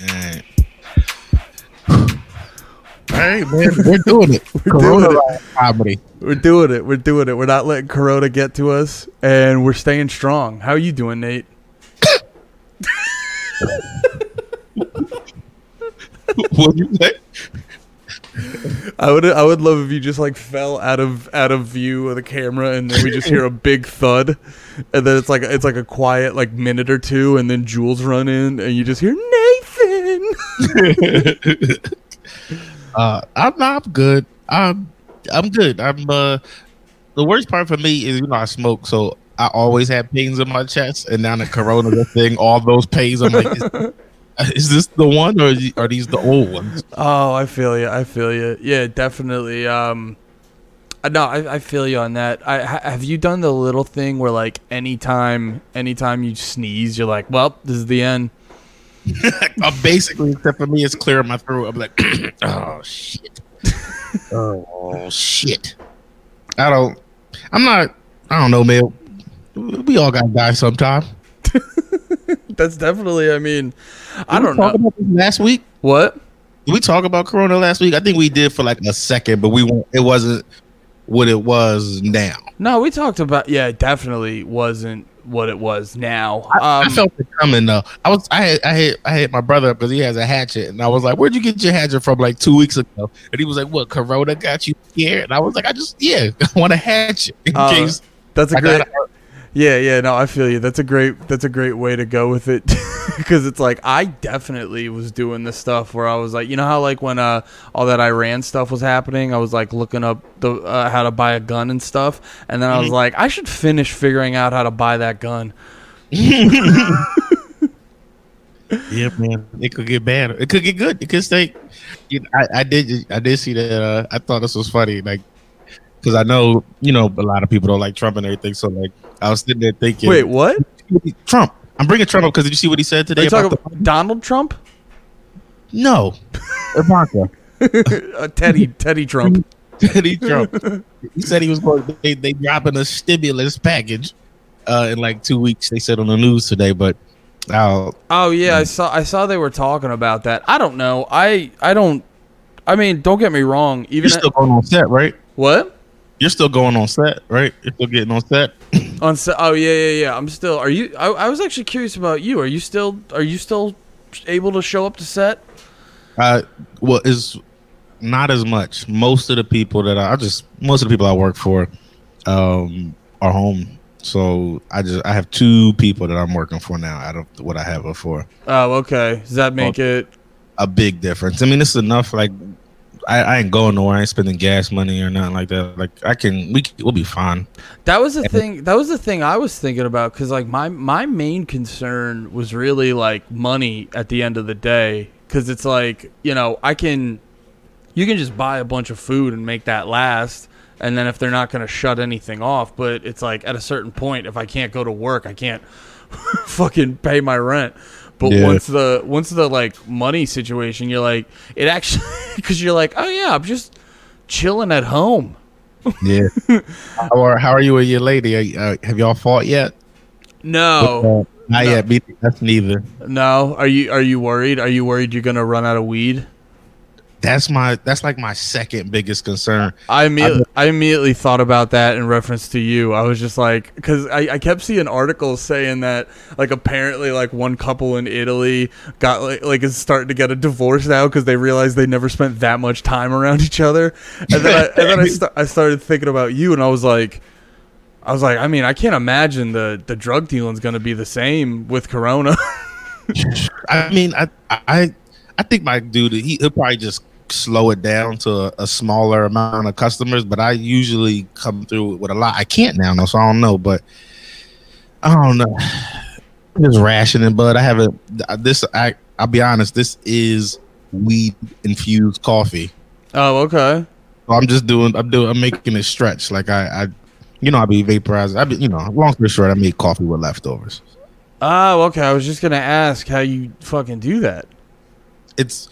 Alright. Hey man, we're doing it. We're doing it. Comedy. We're doing it. We're doing it. We're not letting Corona get to us, and we're staying strong. How are you doing, Nate? What'd you say? I would I would love if you just like fell out of out of view of the camera and then we just hear a big thud and then it's like it's like a quiet like minute or two and then Jules run in and you just hear Nathan. Uh, I'm I'm good. I'm I'm good. I'm uh the worst part for me is you know I smoke, so I always have pains in my chest, and now the corona thing, all those pains. I'm like, is, is this the one, or are these the old ones? Oh, I feel you. I feel you. Yeah, definitely. Um, uh, no, I, I feel you on that. I ha- have you done the little thing where like anytime anytime you sneeze, you're like, well, this is the end. Uh, basically, except for me, it's clearing my throat. I'm like, oh shit, oh shit. I don't. I'm not. I don't know, man. We all gotta die sometime. That's definitely. I mean, I Did we don't talk know about this last week. what. Did we talk about Corona last week? I think we did for like a second, but we. It wasn't what it was now. No, we talked about. Yeah, it definitely wasn't what it was now. I, I Um, felt it coming though. I was I had, I hit I hit my brother up because he has a hatchet, and I was like, "Where'd you get your hatchet from?" Like two weeks ago, and he was like, "What? Corona got you scared?" And I was like, "I just yeah, I want a hatchet in Uh, case." that's a I great. got Yeah, yeah, no, I feel you. That's a great that's a great way to go with it because it's like I definitely was doing this stuff where I was like, you know how like when uh all that Iran stuff was happening, I was like looking up the uh, how to buy a gun and stuff, and then I was Mhm. like, I should finish figuring out how to buy that gun. Yeah, man, it could get bad. It could get good. It could stay. You know, I, I did. I did see that. Uh, I thought this was funny, like because I know you know a lot of people don't like Trump and everything. So like, I was sitting there thinking, Wait, what? Trump. I'm bringing Trump up because did you see what he said Are today you talking about about Donald Trump? no Ivanka uh, Teddy Teddy Trump. Teddy Trump? he said he was going. They they dropping a stimulus package uh, in like two weeks. They said on the news today, but uh, Oh yeah, I saw I saw they were talking about that. I don't know. I I don't. I mean, don't get me wrong. Even you're still going on set, right? what? You're still going on set, right? You're still getting on set. On set. oh yeah yeah yeah. I'm still. Are you? I, I was actually curious about you. Are you still? Are you still able to show up to set? Uh, well, is not as much. Most of the people that I, I just most of the people I work for, um, are home. So I just I have two people that I'm working for now out of what I have before. Oh okay. Does that make it? A big difference. I mean, it's enough. Like I, I ain't going nowhere. I ain't spending gas money or nothing like that. Like I can, we we'll be fine. That was the thing. That was the thing I was thinking about because like my my main concern was really like money at the end of the day because it's like you know I can you can just buy a bunch of food and make that last and then if they're not going to shut anything off but it's like at a certain point if I can't go to work I can't fucking pay my rent but Yeah. once the once the like money situation you're like it actually because you're like oh yeah I'm just chilling at home Yeah. how are How are you with your lady? Are Uh, have y'all fought yet? no Uh, not No. yet. That's neither. No, are you are you worried? Are you worried you're gonna run out of weed? That's my. That's like my second biggest concern. I immediately, I immediately thought about that in reference to you. I was just like, because I, I kept seeing articles saying that like apparently like one couple in Italy got like like is starting to get a divorce now because they realized they never spent that much time around each other. And then I, and then I, st- I started thinking about you, and I was like. I was like, I mean, I can't imagine the, the drug dealing's going to be the same with Corona. I mean, I, I, I think my dude, he, he'll probably just slow it down to a, a smaller amount of customers. But I usually come through with a lot. I can't now, though, so I don't know. But I don't know. Just rationing, but I haven't. This, I, I'll be honest. This is weed infused coffee. oh, okay. So I'm just doing. I'm doing. I'm making it stretch. Like I, I, you know, I be vaporizing. I be, you know, long story short, I make coffee with leftovers. Oh, okay. I was just gonna ask how you fucking do that. It's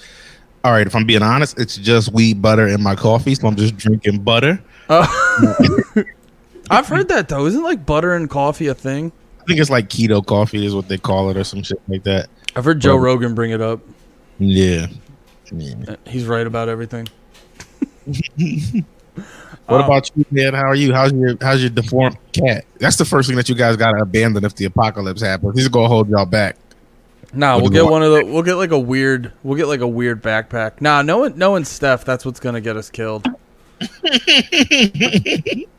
all right. If I'm being honest, it's just weed butter in my coffee, so I'm just drinking butter. Oh. I've heard that though. Isn't like butter and coffee a thing? I think it's like keto coffee is what they call it, or some shit like that. I've heard Joe Well- Rogan bring it up. Yeah. yeah. Uh, He's right about everything. What Um, about you, man? How are you? How's your How's your deformed cat? That's the first thing that you guys gotta abandon if the apocalypse happens. He's gonna hold y'all back. Nah, we'll get one of the. We'll get like a weird. We'll get like a weird backpack. Nah, knowing knowing Steph, that's what's gonna get us killed.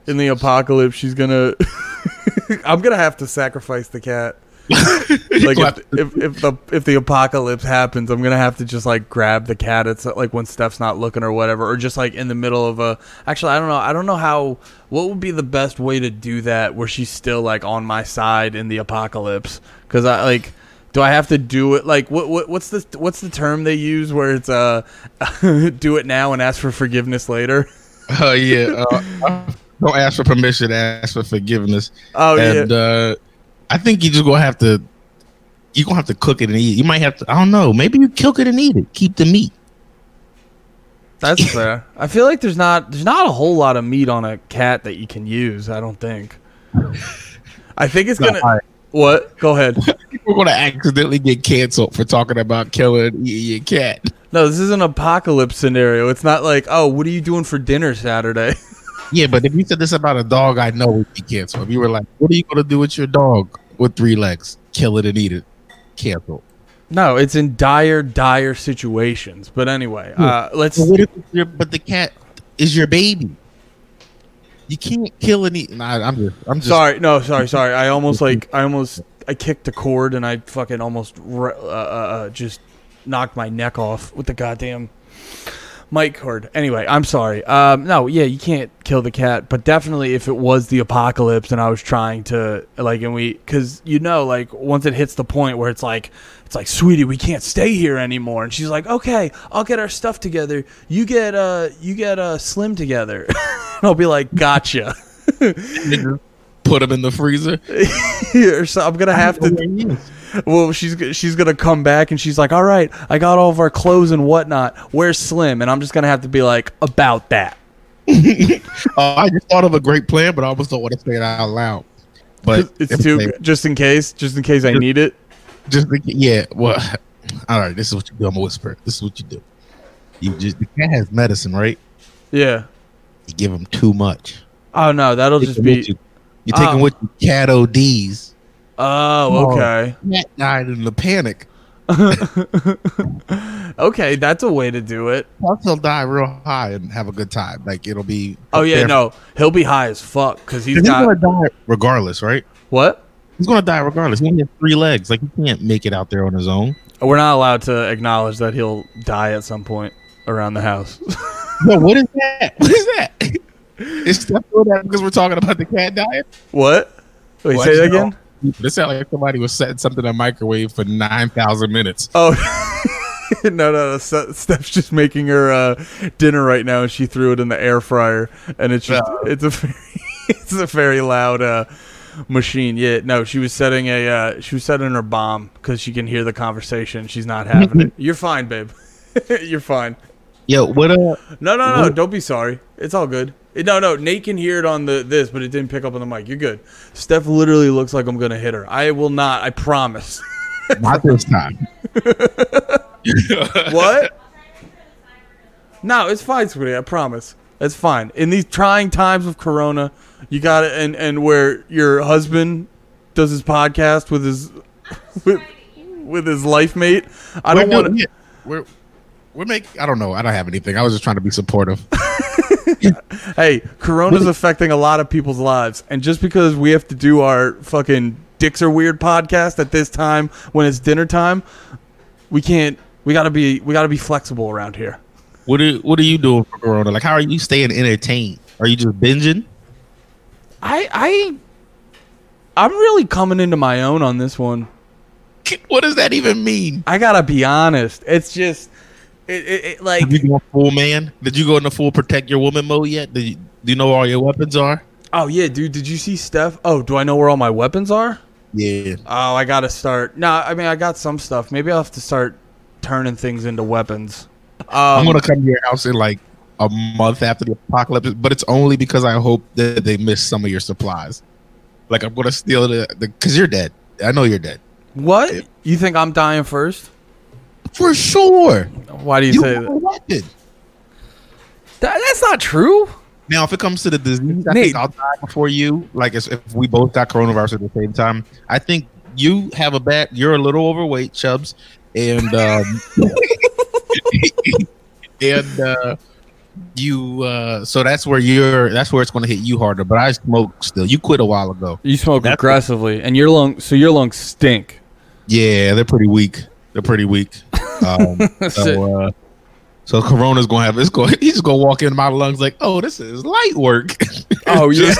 In the apocalypse, she's gonna. I'm gonna have to sacrifice the cat. like if, if if the if the apocalypse happens, I'm gonna have to just like grab the cat. It's like when Steph's not looking or whatever, or just like in the middle of a. Actually, I don't know. I don't know how. What would be the best way to do that where she's still like on my side in the apocalypse? Because I like. Do I have to do it like what, what what's the what's the term they use where it's uh do it now and ask for forgiveness later? Oh yeah. Uh, don't ask for permission. Ask for forgiveness. Oh and yeah. uh, I think you just gonna have to. You gonna have to cook it and eat. it. You might have to. I don't know. Maybe you cook it and eat it. Keep the meat. That's fair. I feel like there's not there's not a whole lot of meat on a cat that you can use. I don't think. I think it's gonna. What? Go ahead. We're gonna accidentally get canceled for talking about killing your cat. No, this is an apocalypse scenario. It's not like, oh, what are you doing for dinner Saturday? Yeah, but if you said this about a dog, I know we'd be canceled. If you were like, "What are you gonna do with your dog with three legs? Kill it and eat it." Canceled. no, it's in dire, dire situations. But anyway, uh, let's. But if your, but the cat is your baby? You can't kill eat. Nah, I'm just. I'm just. Sorry, no, sorry, sorry. I almost like I almost I kicked a cord and I fucking almost uh, uh, uh, just knocked my neck off with the goddamn mic cord. Anyway, I'm sorry. Um, no, yeah, you can't kill the cat, but definitely if it was the apocalypse and I was trying to like, and we, because you know, like once it hits the point where it's like, it's like, sweetie, we can't stay here anymore, and she's like, okay, I'll get our stuff together. You get uh, you get uh, Slim together. I'll be like, gotcha. Put them in the freezer. Or so I'm gonna have to. Well, she's she's gonna come back and she's like, "All right, I got all of our clothes and whatnot. Where's Slim?" And I'm just gonna have to be like, "About that." Oh, I just thought of a great plan, but I almost don't want to say it out loud. But It's too just in case, just in case I need it. Just yeah. Well, all right. This is what you do. I'm a whisper. This is what you do. You just the cat has medicine, right? Yeah. You give him too much. Oh no, that'll just be. you. You're taking Oh. with you cat ODs. Oh, okay. Cat died in the panic. Okay, that's a way to do it. Plus, he'll die real high and have a good time. Like it'll be. Oh yeah, no, he'll be high as fuck because he's He's got gonna die regardless, right? what? He's gonna die regardless. He only has three legs. Like he can't make it out there on his own. We're not allowed to acknowledge that he'll die at some point around the house. No, what is that? What is that? Is Steph doing that because we're talking about the cat dying? what? Wait, Well, say that again. This sounded like somebody was setting something in a microwave for nine thousand minutes. Oh no, no, no! Steph's just making her uh, dinner right now, and she threw it in the air fryer, and it's just No. it's a very, it's a very loud uh, machine. Yeah, no, she was setting a uh, she was setting her bomb because she can hear the conversation. She's not having it. You're fine, babe. You're fine. Yo, what uh? No, no, no! What- Don't be sorry. It's all good. No, no, Nate can hear it on the this, but it didn't pick up on the mic. You're good. Steph literally looks like I'm gonna hit her. I will not. I promise. Not this time. What? No, it's fine, sweetie. I promise. It's fine. In these trying times of Corona, you got it, and and where your husband does his podcast with his with, with his life mate. I don't want to. Yeah, we're we're making. I don't know. I don't have anything. I was just trying to be supportive. Hey, Corona's affecting a lot of people's lives, and just because we have to do our fucking dicks are weird podcast at this time when it's dinner time, we can't. We gotta be. We gotta be flexible around here. What are What are you doing for Corona? Like, how are you staying entertained? Are you just binging? I I I'm really coming into my own on this one. What does that even mean? I gotta be honest. It's just it, it, it like Did you go full man? Did you go into full protect your woman mode yet? Did you, do you know where all your weapons are? oh yeah, dude. Did you see Steph? Oh, do I know where all my weapons are? Yeah. Oh, I gotta start. No, I mean I got some stuff. Maybe I'll have to start turning things into weapons. I'm Um, gonna come to your house in like a month after the apocalypse, but it's only because I hope that they miss some of your supplies. Like I'm gonna steal the the because you're dead. I know you're dead. what? You think I'm dying first? For sure. Why do you, You say that? have a weapon. That- That's not true. Now, if it comes to the disease, I Nate. think I'll die before you. Like, if if we both got coronavirus at the same time, I think you have a bad. You're a little overweight, Chubs, and um, and uh, you. Uh, so that's where you're. That's where it's going to hit you harder. But I smoke still. You quit a while ago. You smoke That's- aggressively, and your lungs. So your lungs stink. Yeah, they're pretty weak. They're pretty weak. Um, so, uh, so Corona's gonna have it's going. He's just gonna walk into my lungs like, oh, this is light work. Oh yeah.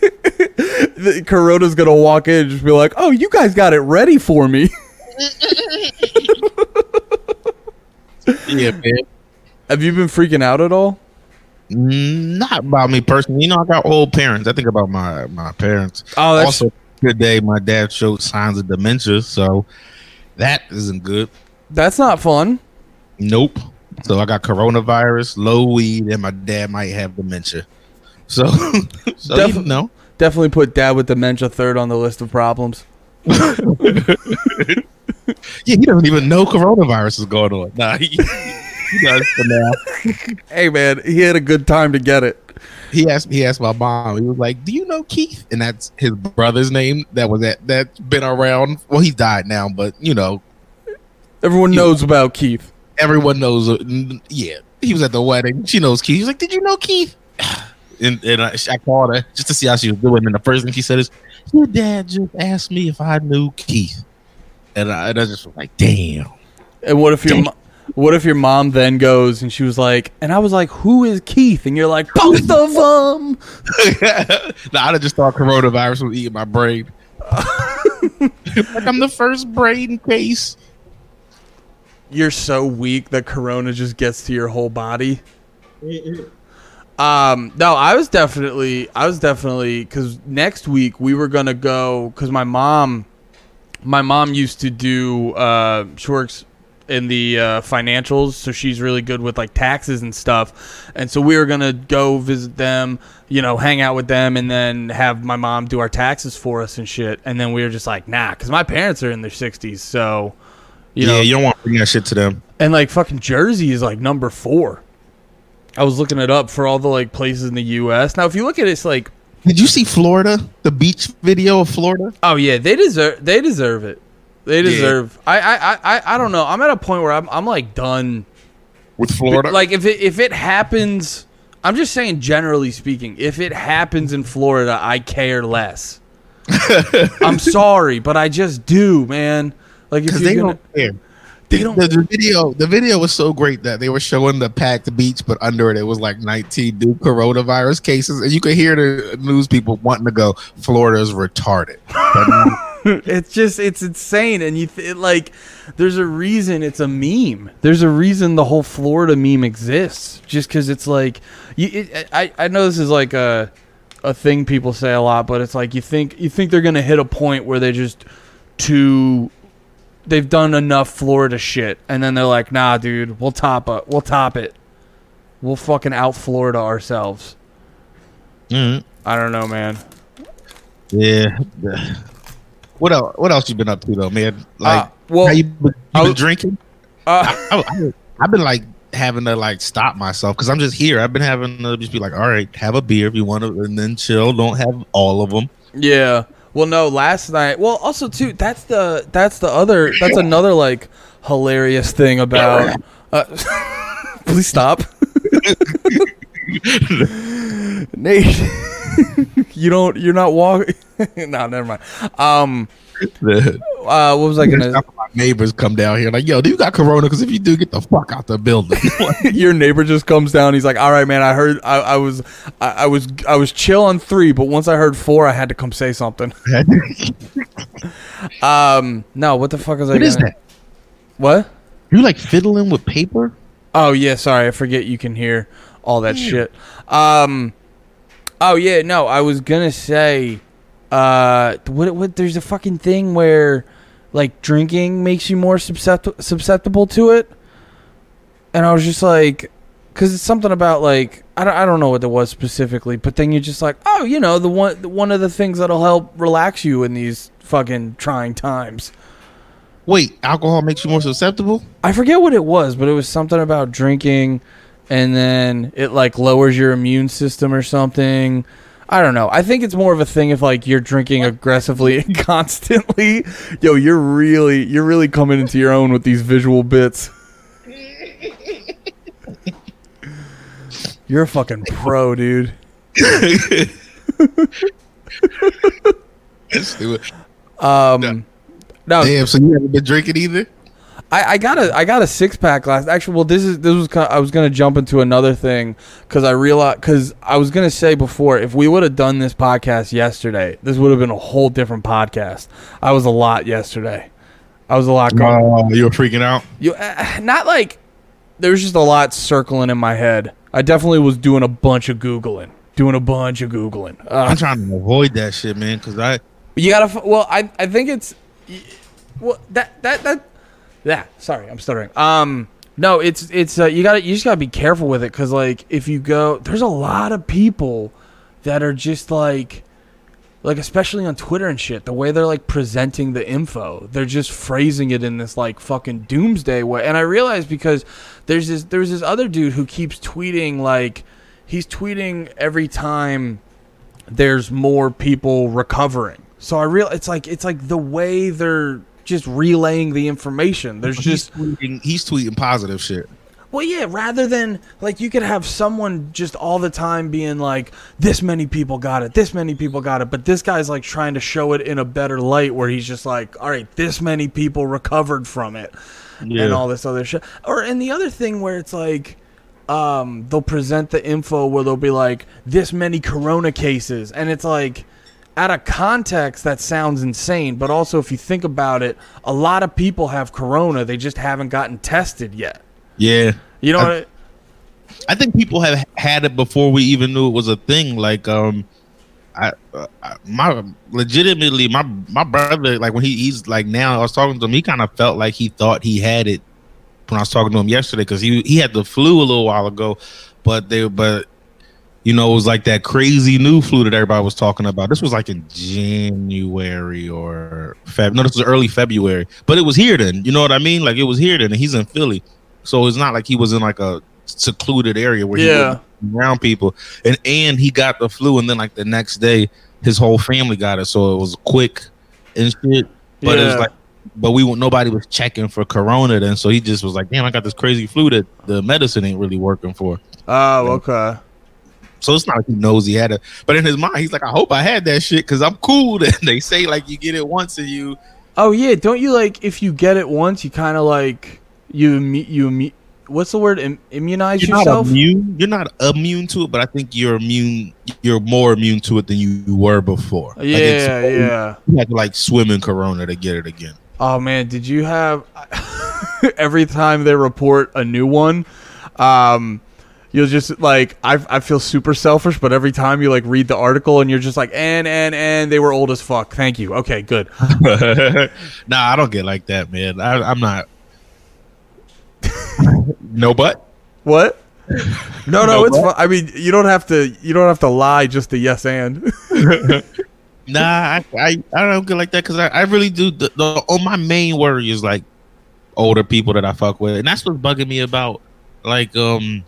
the Corona's gonna walk in and just be like, "Oh, you guys got it ready for me." yeah, man. Have you been freaking out at all? Not about me personally. You know, I got old parents. I think about my my parents. Oh, that's also, good day. My dad showed signs of dementia, so that isn't good. that's not fun. Nope. So I got coronavirus, low weed, and my dad might have dementia. So, so Def- you know, Definitely put dad with dementia third on the list of problems. yeah, he doesn't even know coronavirus is going on. Nah, he, he does for now. Hey man, he had a good time to get it. He asked he asked my mom. He was like, "Do you know Keith?" And that's his brother's name. That was that that's been around. Well, he died now, but you know, Everyone You- knows about Keith. everyone knows. uh, Yeah, he was at the wedding. She knows Keith. He's like, "Did you know Keith?" And, and I, I called her just to see how she was doing. And the first thing she said is, "Your dad just asked me if I knew Keith," and I, and I just was like, "Damn." And what if your what if your mom then goes and she was like, and I was like, "Who is Keith?" And you're like, "Both of them." nah, I'd have just thought coronavirus was eating my brain. like I'm the first brain case. You're so weak that Corona just gets to your whole body. Um, no, I was definitely, I was definitely, because next week we were gonna go, because my mom, my mom used to do, uh, she works in the uh, financials, so she's really good with like taxes and stuff, and so we were gonna go visit them, you know, hang out with them, and then have my mom do our taxes for us and shit, and then we were just like, nah, because my parents are in their sixties, so, you yeah, know, you don't want to bring that shit to them. and like fucking Jersey is like number four. I was looking it up for all the like places in the U.S. Now, if you look at it, it's like, Did you see Florida? The beach video of Florida? oh yeah, they deserve they deserve it. They deserve. I, I I I I don't know. I'm at a point where I'm I'm like done. With Florida? Like if it if it happens, I'm just saying generally speaking, if it happens in Florida, I care less. I'm sorry, but I just do, man. Like if you're they gonna, don't care. They The- don't- The, the video, the video was so great that they were showing the packed beach, but under it, it was like 19 new coronavirus cases, and you could hear the news people wanting to go. Florida's retarded. It's just it's insane and you th- it, like there's a reason it's a meme there's a reason the whole florida meme exists just because it's like you it, i i know this is like a a thing people say a lot but it's like you think you think they're gonna hit a point where they just too they've done enough florida shit and then they're like nah dude we'll top it we'll top it we'll fucking out florida ourselves Mhm. i don't know man yeah. What else? What else you been up to though, man? Like, Uh, well how you, been- you I been was- drinking? uh, I, I've been like having to like stop myself because I'm just here. I've been having to just be like, all right, have a beer if you want to, and then chill. Don't have all of them. Yeah. Well, no, last night. Well, also too. That's the that's the other. That's another like hilarious thing about. Uh, please stop, Nate. you don't. You're not walking. no, never mind. Um. The, Uh. What was I gonna? my neighbors come down here like, yo, do you got corona? Because if you do, get the fuck out the building. Your neighbor just comes down. He's like, "All right, man. I heard. I, I was. I, I was. I was chill on three, but once I heard four, I had to come say something." Um. No. What the fuck is I? what is that? What? You like fiddling with paper? Oh yeah, sorry, I forget you can hear all that shit. Um, oh yeah, no, I was gonna say, uh, what? What? There's a fucking thing where, like, drinking makes you more suscept- susceptible to it, and I was just like, because it's something about like I don't, I don't know what it was specifically, but then you're just like, oh, you know, the one one of the things that'll help relax you in these fucking trying times. Wait, alcohol makes you more susceptible? I forget what it was, but it was something about drinking, and then it like lowers your immune system or something. I don't know. I think it's more of a thing if like you're drinking aggressively and constantly. Yo, you're really you're really coming into your own with these visual bits. You're a fucking pro, dude. Let's. Um, no, Damn, so you haven't been drinking either? I, I got a I got a six pack last. Actually, well, this is this was kind I was gonna jump into another thing because I realized because I was gonna say before if we would have done this podcast yesterday, this would have been a whole different podcast. I was a lot yesterday. I was a lot going. Oh, you were freaking out? You uh, not like there was just a lot circling in my head. I definitely was doing a bunch of googling, doing a bunch of googling. Uh, I'm trying to avoid that shit, man, because I You gotta. Well, I I think it's. Well, that that that. Yeah. Sorry, I'm stuttering. Um. No, it's it's uh, you gotta you just gotta be careful with it because like if you go, there's a lot of people that are just like, like especially on Twitter and shit. The way they're like presenting the info, they're just phrasing it in this like fucking doomsday way. And I realize because there's this there's this other dude who keeps tweeting like he's tweeting every time there's more people recovering. So I real it's like it's like the way they're just relaying the information. There's just he's tweeting, he's tweeting positive shit. well, yeah. Rather than like you could have someone just all the time being like, "This many people got it. This many people got it," but this guy's like trying to show it in a better light, where he's just like, "All right, this many people recovered from it," and all this other shit. Or and the other thing where it's like. Um, they'll present the info where they'll be like this many corona cases and it's like out of context that sounds insane but also if you think about it a lot of people have corona they just haven't gotten tested yet Yeah. you know I- what I, I think people have had it before we even knew it was a thing. Like, um, I, uh, I- my legitimately, my my brother, like when he, he's like now, I was talking to him, he kind of felt like he thought he had it when I was talking to him yesterday because he he had the flu a little while ago, but they but you know it was like that crazy new flu that everybody was talking about. This was like in January or Feb. No, this was early February, but it was here then. You know what I mean? Like it was here then. And he's in Philly, so it's not like he was in like a secluded area where he Yeah. wasn't around people. And and he got the flu, and then like the next day, his whole family got it. So it was quick and shit. But Yeah. it's like, but we nobody was checking for corona then. So he just was like, damn, I got this crazy flu that the medicine ain't really working for. oh okay So it's not like he knows he had it. But in his mind, he's like, I hope I had that shit because I'm cool. And they say like you get it once and you oh yeah don't you like if you get it once you kind of like you you what's the word Im- immunize you're yourself not immune. You're not immune to it, but I think you're immune. You're more immune to it than you were before. Like, it's- yeah yeah You had to like swim in Corona to get it again. Oh man, did you have every time they report a new one? Um, you'll just like I I feel super selfish, but every time you like read the article and you're just like and and and they were old as fuck. Thank you. Okay, good. nah, I don't get like that, man. I, I'm not. no, but What? No, no, No, it's what? I mean, you don't have to. You don't have to lie just to yes and. nah, I, I I don't get like that because I, I really do. The, the oh, my main worry is like older people that I fuck with, and that's what's bugging me about like um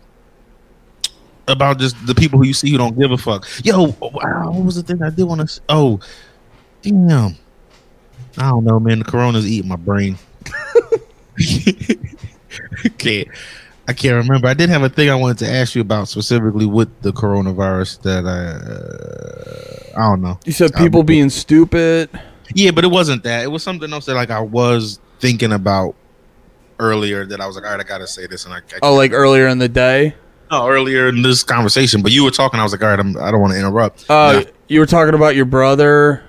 about just the people who you see who don't give a fuck. Yo, wow, what was the thing I did want to? Oh, damn. I don't know, man. The corona's eating my brain. can't I can't remember. I did have a thing I wanted to ask you about specifically with the coronavirus that I uh, I don't know. You said people being stupid. Yeah, but it wasn't that. It was something else that like I was thinking about earlier that I was like, all right, I gotta say this, and I, I Oh, like earlier in the day. No, earlier in this conversation. But you were talking, I was like, all right, I'm, I don't want to interrupt. Oh, Nah, you were talking about your brother.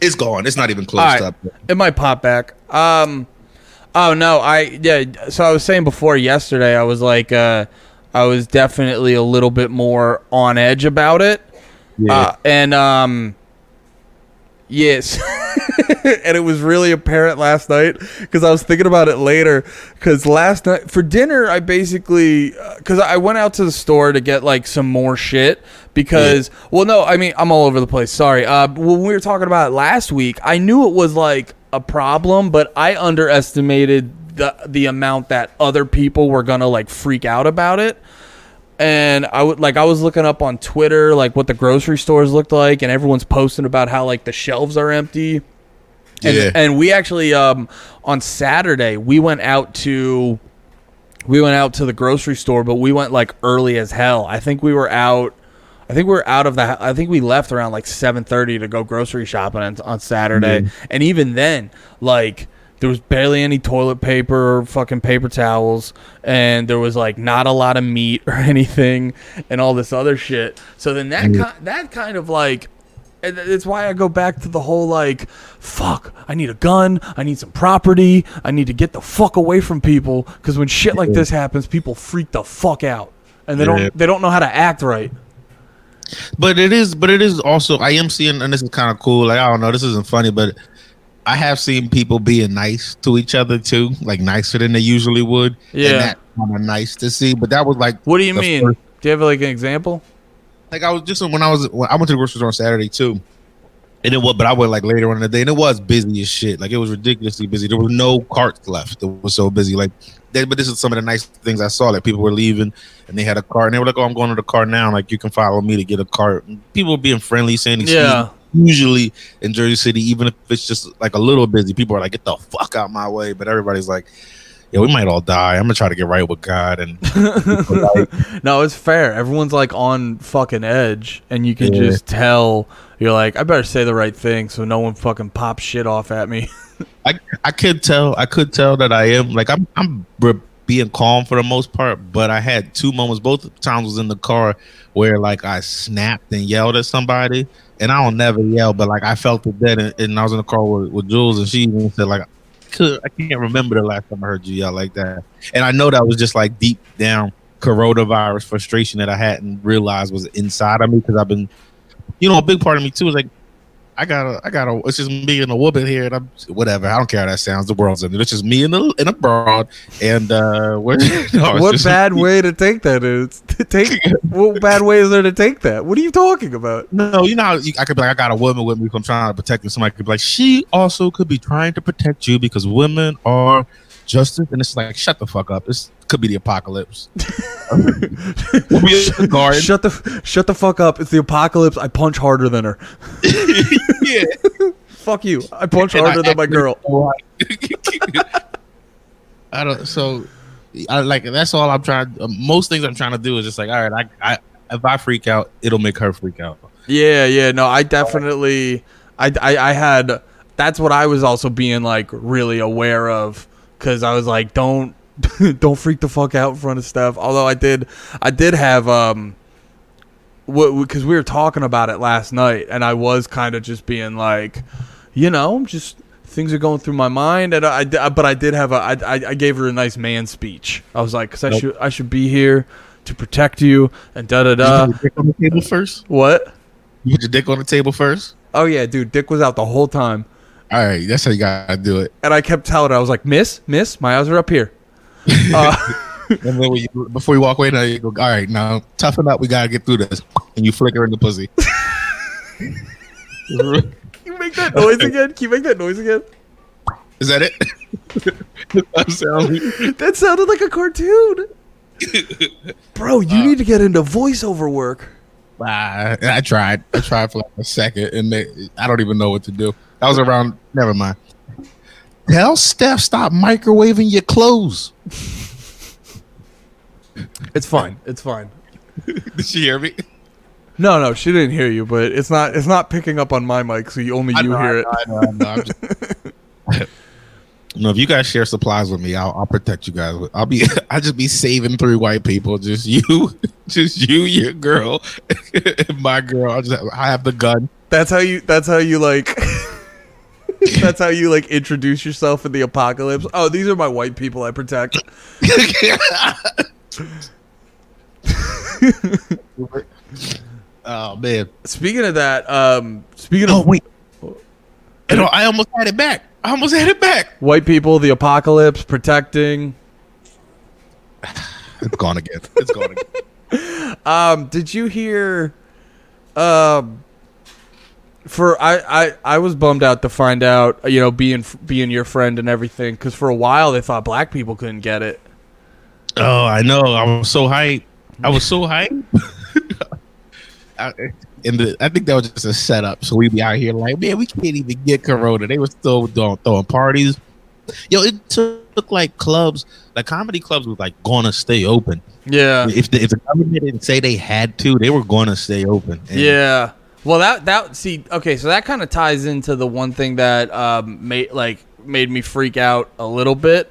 it's gone. It's not even close All right. up. It might pop back. Um Oh no, I yeah, so I was saying before yesterday I was like uh I was definitely a little bit more on edge about it. Yeah, Uh and um yes. and it was really apparent last night cuz I was thinking about it later cuz last night for dinner I basically cuz I went out to the store to get like some more shit because well no, I mean I'm all over the place. Sorry. Uh when we were talking about it last week, I knew it was like a problem, but I underestimated the the amount that other people were gonna like freak out about it. And I would like I was looking up on Twitter like what the grocery stores looked like, and everyone's posting about how like the shelves are empty. And, Yeah. and we actually um on Saturday we went out to we went out to the grocery store, but we went like early as hell. I think we were out. I think we were out of the. I think we left around like seven thirty to go grocery shopping on, on Saturday, and even then, like there was barely any toilet paper or fucking paper towels, and there was like not a lot of meat or anything, and all this other shit. So then that mm. ki- that kind of like it's why I go back to the whole like, fuck, I need a gun, I need some property, I need to get the fuck away from people because when shit like this happens, people freak the fuck out and they don't they don't know how to act right. But it is, but it is also. I am seeing, and this is kind of cool. Like I don't know, this isn't funny, but I have seen people being nice to each other too, like nicer than they usually would. Yeah. and that's kind of nice to see. But that was like, What do you mean? first- do you have like an example? like I was just when I was when I went to the grocery store on Saturday too. And it was, but I went like later on in the day, and it was busy as shit. Like it was ridiculously busy. There was no carts left. It was so busy. Like, they, but this is some of the nice things I saw. Like people were leaving, and they had a cart, and they were like, "Oh, I'm going to the car now. Like you can follow me to get a cart." And people were being friendly, saying, "Excuse Yeah. me." Usually in Jersey City, even if it's just like a little busy, people are like, "Get the fuck out my way!" But everybody's like, "Yeah, we might all die. I'm gonna try to get right with God." And No, it's fair. Everyone's like on fucking edge, and you can Yeah. just tell. You're like, I better say the right thing so no one fucking pops shit off at me. I I could tell I could tell that I am like I'm I'm being calm for the most part, but I had two moments. Both times was in the car where like I snapped and yelled at somebody, and I don't never yell, but like I felt it then, and, and I was in the car with, with Jules, and she even said like. I can't remember the last time I heard you yell like that, and I know that was just like deep down coronavirus frustration that I hadn't realized was inside of me because I've been, you know, a big part of me too is like I gotta, I gotta. It's just me and a woman here, and I'm whatever. I don't care how that sounds. The world's in it. It's just me and a and a broad, and uh, we're, no, what bad way to take that is to take what bad way is there to take that what are you talking about No, you know, how you, I could be like, I got a woman with me, I'm trying to protect you. Somebody could be like, she also could be trying to protect you because women are justice, and it's like, shut the fuck up. This could be the apocalypse. we'll be in the garden. shut the shut the fuck up it's the apocalypse i punch harder than her yeah. fuck you i punch And I harder than my girl I don't. So, I like that's all I'm trying. Uh, most things I'm trying to do is just like, all right, I, I if I freak out, it'll make her freak out. yeah yeah no i definitely I, I i had that's what i was also being like really aware of because i was like don't don't freak the fuck out in front of Steph although i did i did have um because we were talking about it last night and i was kind of just being like you know just things are going through my mind and i, I but i did have a I, I I gave her a nice man speech i was like because i Nope. should i should be here to protect you and da da da dick on the table first. what You put your dick on the table first. oh yeah dude dick was out the whole time All right, that's how you gotta do it. and i kept telling her i was like miss miss my eyes are up here uh, And then when you, before you walk away, now you go, all right, now toughen up. We gotta get through this. And you flicker in the pussy. can you make that noise again can you make that noise again Is that it? that sound- that sounded like a cartoon bro you need to get into voiceover work Nah, I tried. I tried for like a second, and they, I don't even know what to do. That was around. Never mind. Tell Steph stop microwaving your clothes. it's fine it's fine Did she hear me? No, no, she didn't hear you, but it's not it's not picking up on my mic, so you only I you know, hear I it. I know, I know. Just- no, if you guys share supplies with me, I'll, I'll protect you guys. I'll be, I'll just be saving three white people. Just you, just you, your girl, and my girl. I just, I have the gun. That's how you that's how you like That's how you like introduce yourself in the apocalypse. Oh, these are my white people I protect. oh man! Speaking of that, um speaking Oh of wait, you know, I almost had it back. I almost had it back. white people, the apocalypse, protecting. It's gone again. It's gone again. Um, did you hear um for I, I I was bummed out to find out you know being being your friend and everything because for a while they thought black people couldn't get it. Oh, I know. I was so hyped. I was so hyped. I, and the, I think that was just a setup. So we'd be out here like, man, we can't even get Corona. They were still doing, throwing parties. Yo, it took like clubs, like comedy clubs, was like going to stay open. Yeah. If the, if the government didn't say they had to, they were going to stay open. And yeah. Well, that that see, okay, so that kind of ties into the one thing that um made like made me freak out a little bit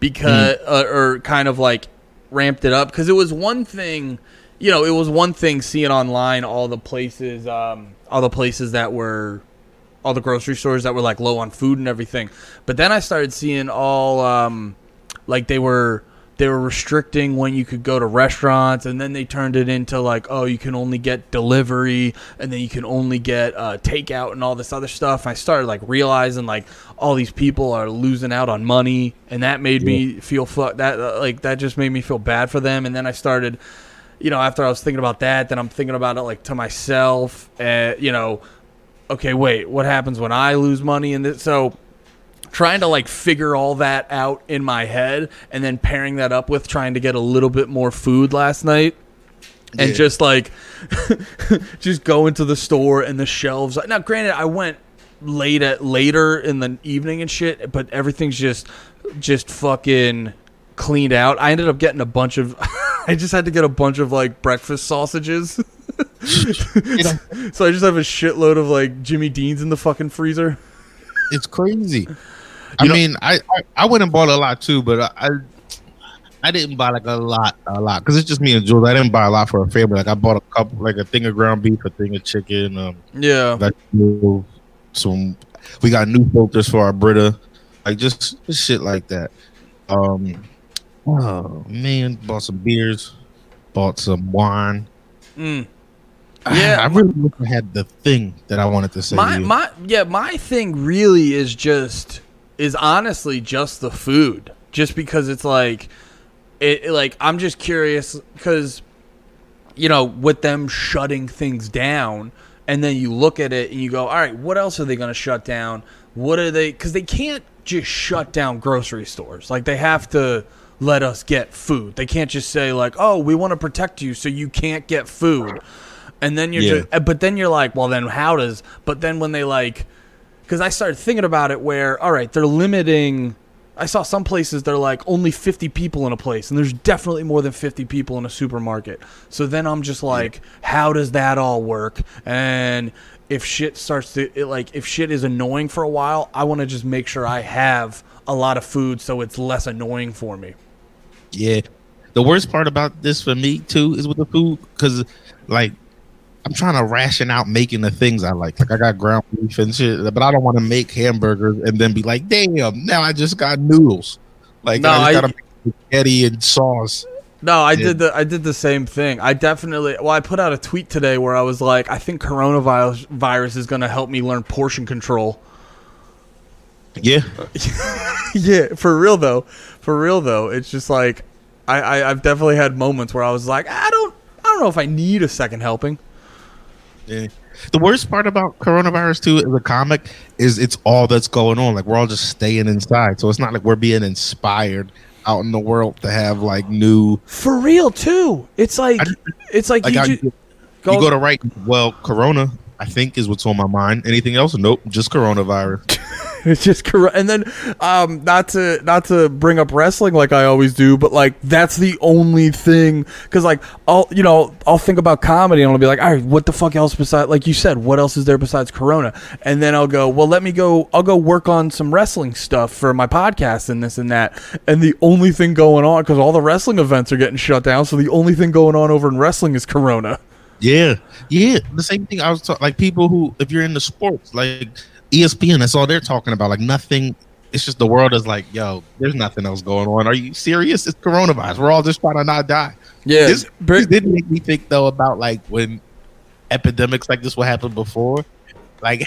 because mm. uh, or kind of like ramped it up because it was one thing you know, it was one thing seeing online all the places, um, all the places that were, all the grocery stores that were like low on food and everything. But then I started seeing all, um, like they were, they were restricting when you could go to restaurants, and then they turned it into like, oh, you can only get delivery, and then you can only get uh, takeout and all this other stuff. I started like realizing like all these people are losing out on money, and that made yeah. me feel fu- that uh, like that just made me feel bad for them. And then I started you know, after I was thinking about that, then I'm thinking about it like to myself. Uh, you know, okay, wait, what happens when I lose money? And this, so trying to like figure all that out in my head, and then pairing that up with trying to get a little bit more food last night. And yeah. just like, just go into the store and the shelves. Now, granted, I went late at later in the evening and shit, but everything's just, just fucking cleaned out. I ended up getting a bunch of. I just had to get a bunch of like breakfast sausages. so I just have a shitload of like Jimmy Dean's in the fucking freezer. It's crazy. I mean, I, I, I went and bought a lot too, but I I didn't buy like a lot, a lot, because it's just me and Jules. I didn't buy a lot for a family. Like I bought a couple, like a thing of ground beef, a thing of chicken, um, yeah, vegetables, some. We got new filters for our Brita, like just, just shit like that. Um, Oh man, bought some beers, bought some wine. Mm. Yeah, I, I really wish I had the thing that I wanted to say. My to my yeah, my thing really is just is honestly just the food, just because it's like it like I'm just curious because you know with them shutting things down and then you look at it and you go all right what else are they going to shut down what are they because they can't just shut down grocery stores like they have to let us get food. They can't just say like, "Oh, we want to protect you, so you can't get food." And then you're, yeah. just, eh, but then you're like, "Well, then how does?" But then when they like, because I started thinking about it, where all right, they're limiting. I saw some places they're like only 50 people in a place, and there's definitely more than 50 people in a supermarket. So then I'm just like, how does that all work? And if shit starts to it, like if shit is annoying for a while, I want to just make sure I have a lot of food so it's less annoying for me. Yeah. The worst part about this for me too is with the food because, like, I'm trying to ration out making the things I like. Like I got ground beef and shit, but I don't want to make hamburgers and then be like, damn, now I just got noodles. Like no, I just gotta make spaghetti and sauce. No, I yeah. did the I did the same thing. I definitely well, I put out a tweet today where I was like, I think coronavirus virus is going to help me learn portion control. Yeah, yeah, for real though for real though, it's just like I, I I've definitely had moments where I was like, I don't I don't know if I need a second helping. Yeah. The worst part about coronavirus too, as a comic, is it's all that's going on. Like we're all just staying inside, so it's not like we're being inspired out in the world to have like new. For real too, it's like it's like, like you, I, ju- go, you go to write. Well, Corona, I think, is what's on my mind. Anything else? Nope, just coronavirus. it's just correct. And then, um, not to not to bring up wrestling like I always do, but like that's the only thing because like I'll you know I'll think about comedy and I'll be like, all right, what the fuck else besides like you said, what else is there besides Corona? And then I'll go, well, let me go. I'll go work on some wrestling stuff for my podcast and this and that. And the only thing going on because all the wrestling events are getting shut down, so the only thing going on over in wrestling is Corona. Yeah, yeah. The same thing I was talking like people who if you're into sports like ESPN, that's all they're talking about. Like nothing. It's just the world is like, yo, there's nothing else going on. Are you serious? It's coronavirus. We're all just trying to not die. Yeah. This, this did make me think though about like when epidemics like this would happen before. Like,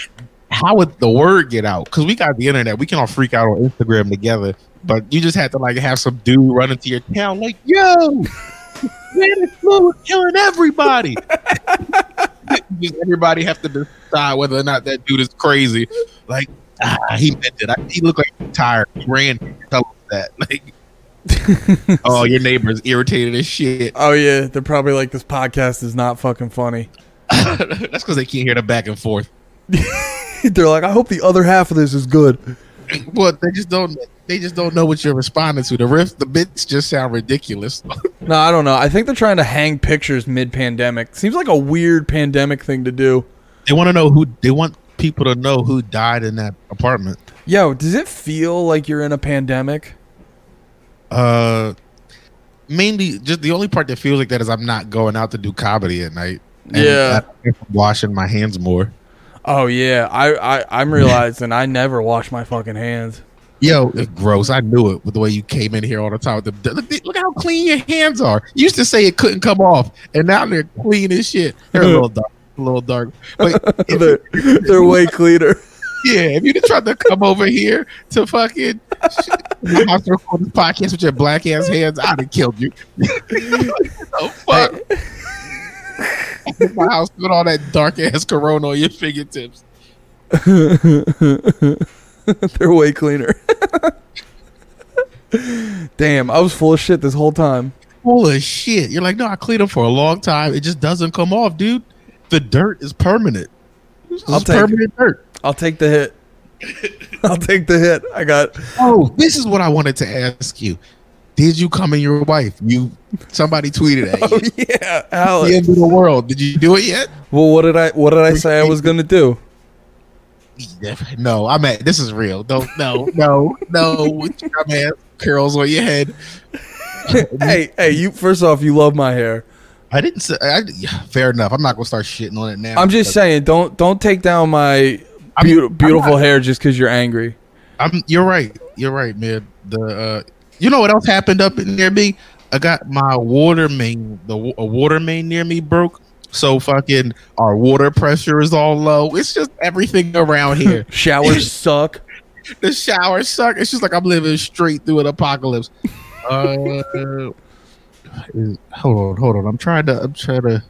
how would the word get out? Because we got the internet. We can all freak out on Instagram together. But you just had to like have some dude run into your town like, yo, man, it's flu killing everybody. Just everybody have to decide whether or not that dude is crazy. Like, ah, he meant it. I, he looked like he tired. He ran. Tell us that. Like, oh, your neighbor's irritated as shit. Oh yeah, they're probably like this podcast is not fucking funny. That's because they can't hear the back and forth. they're like, I hope the other half of this is good. Well, they just don't. They just don't know what you're responding to. The riff, the bits just sound ridiculous. No, I don't know. I think they're trying to hang pictures mid-pandemic. Seems like a weird pandemic thing to do. they want to know who. They want people to know who died in that apartment. Yo, does it feel like you're in a pandemic? Uh, mainly, just the only part that feels like that is I'm not going out to do comedy at night. And Yeah. I'm washing my hands more. Oh yeah, I, I I'm realizing I never wash my fucking hands. Yo, it's gross. I knew it with the way you came in here all the time. With the, look, look how clean your hands are. You used to say it couldn't come off, and now they're clean as shit. They're a little dark, a little dark. But they're, they're way cleaner. yeah, if you'd have tried to come over here to fucking record this podcast with your black ass hands, I'd have killed you. oh fuck! my house with all that dark ass corona on your fingertips. they're way cleaner. Damn, I was full of shit this whole time. Full of shit. You're like, no, I cleaned them for a long time. It just doesn't come off, dude. The dirt is permanent. It's I'll take permanent dirt. I'll take the hit. I'll take the hit. I got. Oh, this is what I wanted to ask you. Did you come in your wife? You somebody tweeted at Oh you. yeah, the Alex. end of the world. Did you do it yet? Well, what did I what did I say I was gonna do? No, I'm at this is real. Don't no, no, no. With your curls on your head. hey, hey, you first off, you love my hair. I didn't say I, fair enough. I'm not gonna start shitting on it now. I'm just saying, don't don't take down my I'm- I'm beautiful not- hair just because you're angry. I'm you're right. You're right, man. The uh you know what else happened up in near me? I got my water main the a water main near me broke. So fucking our water pressure is all low. It's just everything around here. Showers suck. the showers suck. It's just like I'm living straight through an apocalypse. Uh, is- hold on, hold on. I'm trying to. I'm trying to.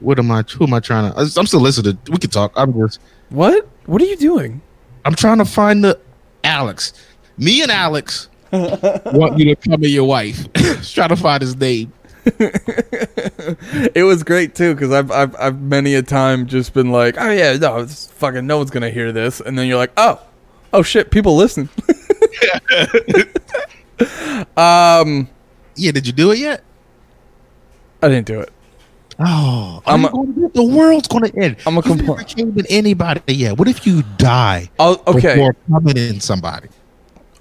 What am I? Who am I trying to? I'm still listening. We can talk. I'm just. What? What are you doing? I'm trying to find the Alex. Me and Alex want you to come in your wife. trying to find his name. it was great too because I've, I've I've many a time just been like, oh yeah, no, it's fucking no one's gonna hear this, and then you're like, oh, oh shit, people listen. um, Yeah, did you do it yet? I didn't do it. Oh, I'm a- to the world's going to end. I'm a You've compl- never came in anybody yet. What if you die I'll okay. before coming in somebody?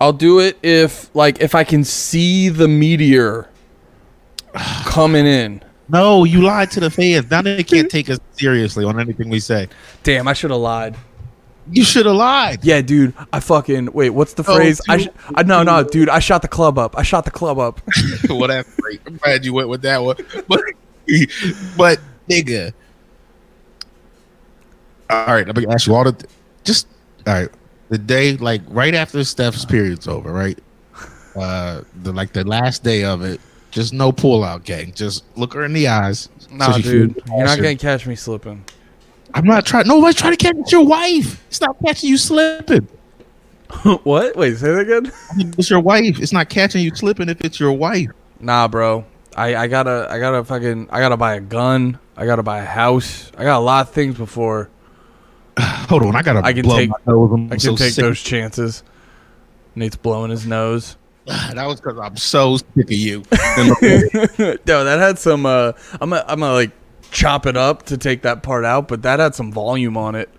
I'll do it if like if I can see the meteor coming in. No, you lied to the fans. Now they can't take us seriously on anything we say. Damn, I should have lied. You should have lied. Yeah, dude. I fucking wait. What's the Oh, phrase? I, sh- I no no, dude. I shot the club up. I shot the club up. great. I'm glad you went with that one. But, but nigga. All right, I'm gonna ask you all the just all right. The day, like right after Steph's period's over, right? Uh, the like the last day of it, just no pull out, gang. Just look her in the eyes. Nah, so dude. You're not gonna catch me slipping. I'm not trying. Nobody's trying to catch your wife. It's not catching you slipping. what? Wait, say that again. It's your wife. It's not catching you slipping if it's your wife. Nah, bro. I, I gotta I gotta fucking I gotta buy a gun. I gotta buy a house. I got a lot of things before Hold on, I gotta I can blow take- my nose. I'm I can so take sick. those chances. Nate's blowing his nose. That was because I'm so sick of you. no, that had some. Uh, I'm gonna, I'm gonna like chop it up to take that part out, but that had some volume on it.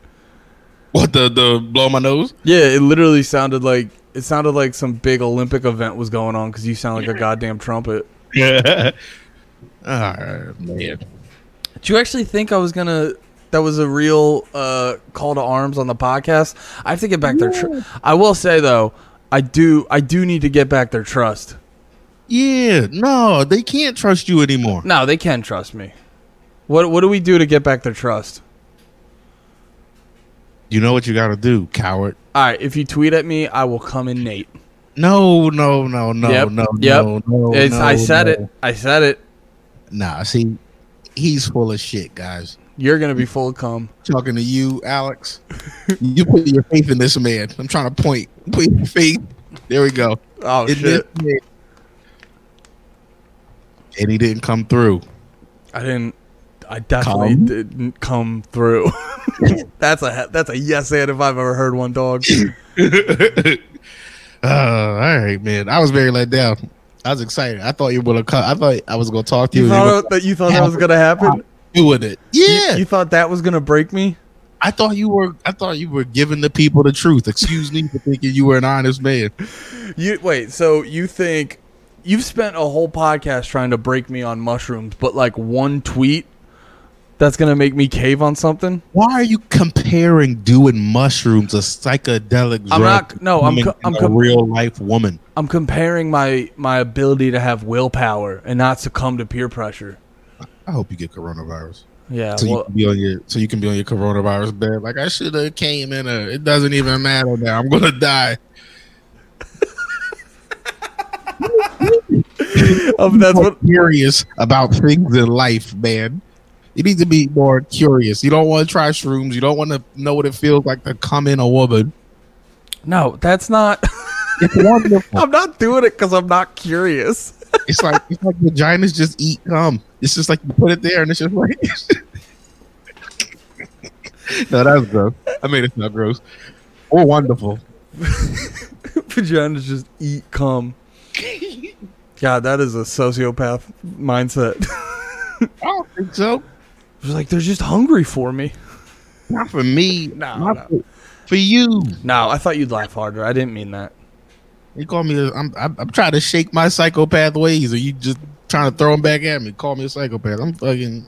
what the the blow my nose? Yeah, it literally sounded like it sounded like some big Olympic event was going on because you sound like a goddamn trumpet. Yeah. All right, man. Do you actually think I was gonna? That was a real uh, call to arms on the podcast. I have to get back their. Tr- I will say though, I do. I do need to get back their trust. Yeah, no, they can't trust you anymore. No, they can trust me. What What do we do to get back their trust? You know what you got to do, coward. All right, if you tweet at me, I will come in, Nate. No, no, no, no, Yep, no, yep. no, no. It's, no, I said no. it. I said it. Nah, see, he's full of shit, guys. You're gonna be full of cum. Talking to you, Alex. you put your faith in this man. I'm trying to point. Put your faith. There we go. Oh In shit! And he didn't come through. I didn't. I definitely Cum? didn't come through. that's a that's a yes and if I've ever heard one, dog. uh, all right, man. I was very let down. I was excited. I thought you were gonna come. I thought I was gonna talk to you. You thought that you thought that was gonna happen? Doing it. Yeah. You, you thought that was gonna break me? I thought you were. I thought you were giving the people the truth. Excuse me for thinking you were an honest man. You wait. So you think you've spent a whole podcast trying to break me on mushrooms, but like one tweet that's gonna make me cave on something? Why are you comparing doing mushrooms, a psychedelic drug, I'm not- no, I'm co- I'm a co- real life woman? I'm comparing my my ability to have willpower and not succumb to peer pressure. I hope you get coronavirus. Yeah. So you can be on your so you can be on your coronavirus bed. Like I should have came in a. It doesn't even matter now. I'm gonna die. um, that's what. curious about things in life, man. You need to be more curious. You don't want to try shrooms. You don't want to know what it feels like to come in a woman. No, that's not. I'm not doing it because I'm not curious. It's like it's like vaginas just eat cum. It's just like you put it there and it's just like. no, that's gross. I made it sound gross. Or wonderful. Vaginas just eat cum. God, that is a sociopath mindset. I don't think so. It's like they're just hungry for me. Not for me. No, Not no. For, for you. No, I thought you'd laugh harder. I didn't mean that. You call me. A, I'm, I'm. I'm trying to shake my psychopath ways, or you just trying to throw them back at me. Call me a psychopath. I'm fucking.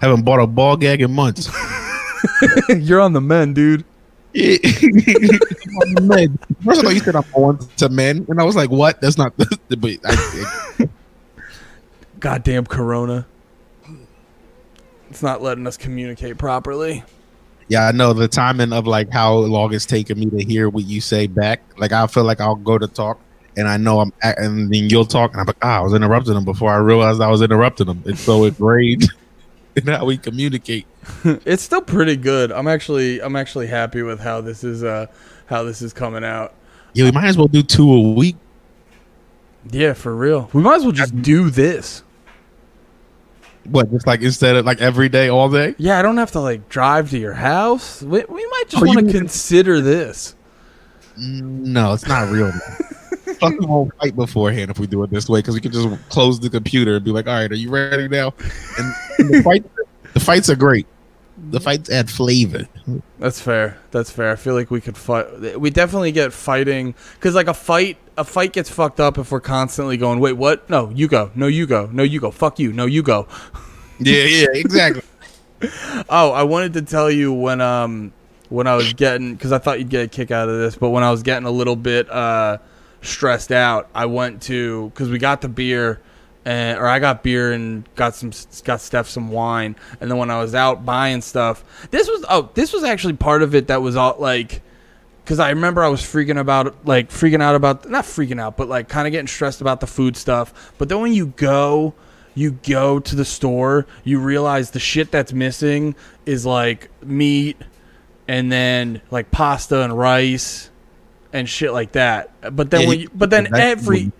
Haven't bought a ball gag in months. You're on the men, dude. Yeah. Men. First of all, you said I'm on to men, and I was like, "What? That's not." The, but I, Goddamn Corona. It's not letting us communicate properly. Yeah, I know the timing of like how long it's taking me to hear what you say back. Like I feel like I'll go to talk, and I know I'm, a- and then you'll talk, and I'm like, "Ah, I was interrupting him before I realized I was interrupting him." It's so ingrained in how we communicate. it's still pretty good. I'm actually I'm actually happy with how this is uh how this is coming out. Yeah, we might as well do two a week. Yeah, for real. We might as well just do this. What, just like instead of like every day, all day? Yeah, I don't have to like drive to your house. We, we might just Oh, want to mean- consider this. No, it's not real. We won't fight beforehand if we do it this way because we can just close the computer and be like, "All right, are you ready now?" And, and the fight, the fights are great. The fights add flavor. That's fair. That's fair. I feel like we could fight. We definitely get fighting because like a fight, a fight gets fucked up if we're constantly going. Wait, what? No, you go. No, you go. No, you go. Fuck you. No, you go. Yeah, yeah, exactly. Oh, I wanted to tell you when um when I was getting because I thought you'd get a kick out of this, but when I was getting a little bit uh stressed out, I went to because we got the beer. And, or I got beer and got some got Steph some wine, and then when I was out buying stuff, this was oh this was actually part of it that was all like because I remember I was freaking about like freaking out about not freaking out, but like kind of getting stressed about the food stuff. But then when you go, you go to the store, you realize the shit that's missing is like meat, and then like pasta and rice, and shit like that. But then Yeah, when you, but then every.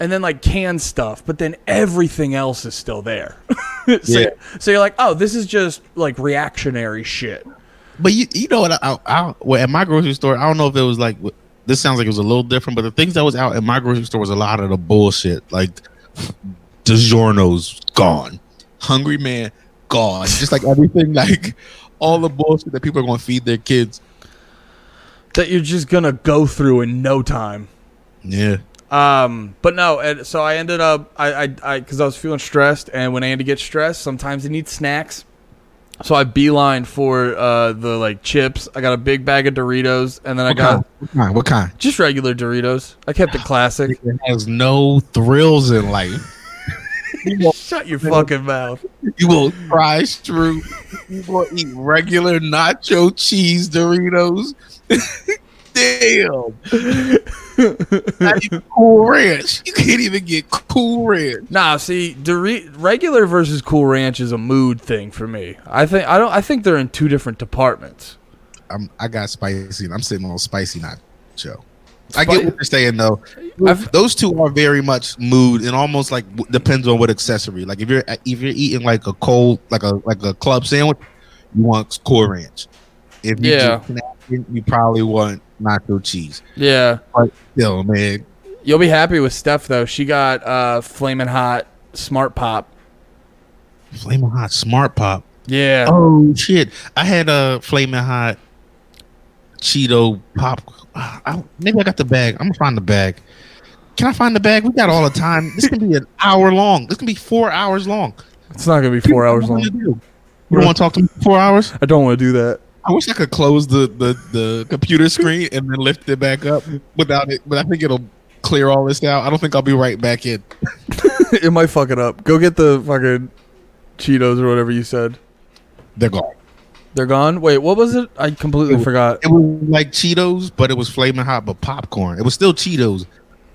And then like canned stuff, but then everything else is still there. so, Yeah. so you're like, oh, this is just like reactionary shit. But you, you know what? I, I, well, at my grocery store, I don't know if it was like this. Sounds like it was a little different, but the things that was out at my grocery store was a lot of the bullshit. Like DiGiorno's gone, Hungry Man gone, just like everything, like all the bullshit that people are going to feed their kids. that you're just gonna go through in no time. Yeah, Um, but no, and so I ended up I I I because I was feeling stressed, and when Andy gets stressed, sometimes he needs snacks. So I beeline for uh the like chips. I got a big bag of Doritos, and then I got kind? What kind? What kind? just regular Doritos. I kept it classic. It has no thrills in life. you Shut your fucking mouth. you will fry through. You will eat regular nacho cheese Doritos. Damn. Not even Cool Ranch. You can't even get Cool Ranch. Nah, see, Dori- regular versus Cool Ranch is a mood thing for me. I think I don't. I think they're in two different departments. I'm, I got spicy. and I'm sitting on spicy nacho. I get what you're saying though. I've- Those two are very much mood and almost like depends on what accessory. Like if you're if you're eating like a cold like a like a club sandwich, you want Cool Ranch. If you Yeah. you probably want nacho cheese. Yeah, But still, man, you'll be happy with Steph though. She got uh, flaming hot smart pop. flaming hot smart pop. Yeah, Oh shit! I had a flaming hot Cheeto pop. I, maybe I got the bag. I'm gonna find the bag. Can I find the bag? We got all the time. This can be an hour long. This can be four hours long. it's not gonna be four hours long. you do? You don't want to talk to me for four hours? I don't want to do that. I wish I could close the, the, the computer screen and then lift it back up without it, but I think it'll clear all this out. I don't think I'll be right back in. it might fuck it up. Go get the fucking Cheetos or whatever you said. They're gone. They're gone. Wait, what was it? I completely forgot. It was like Cheetos, but it was flaming hot, but popcorn. It was still Cheetos.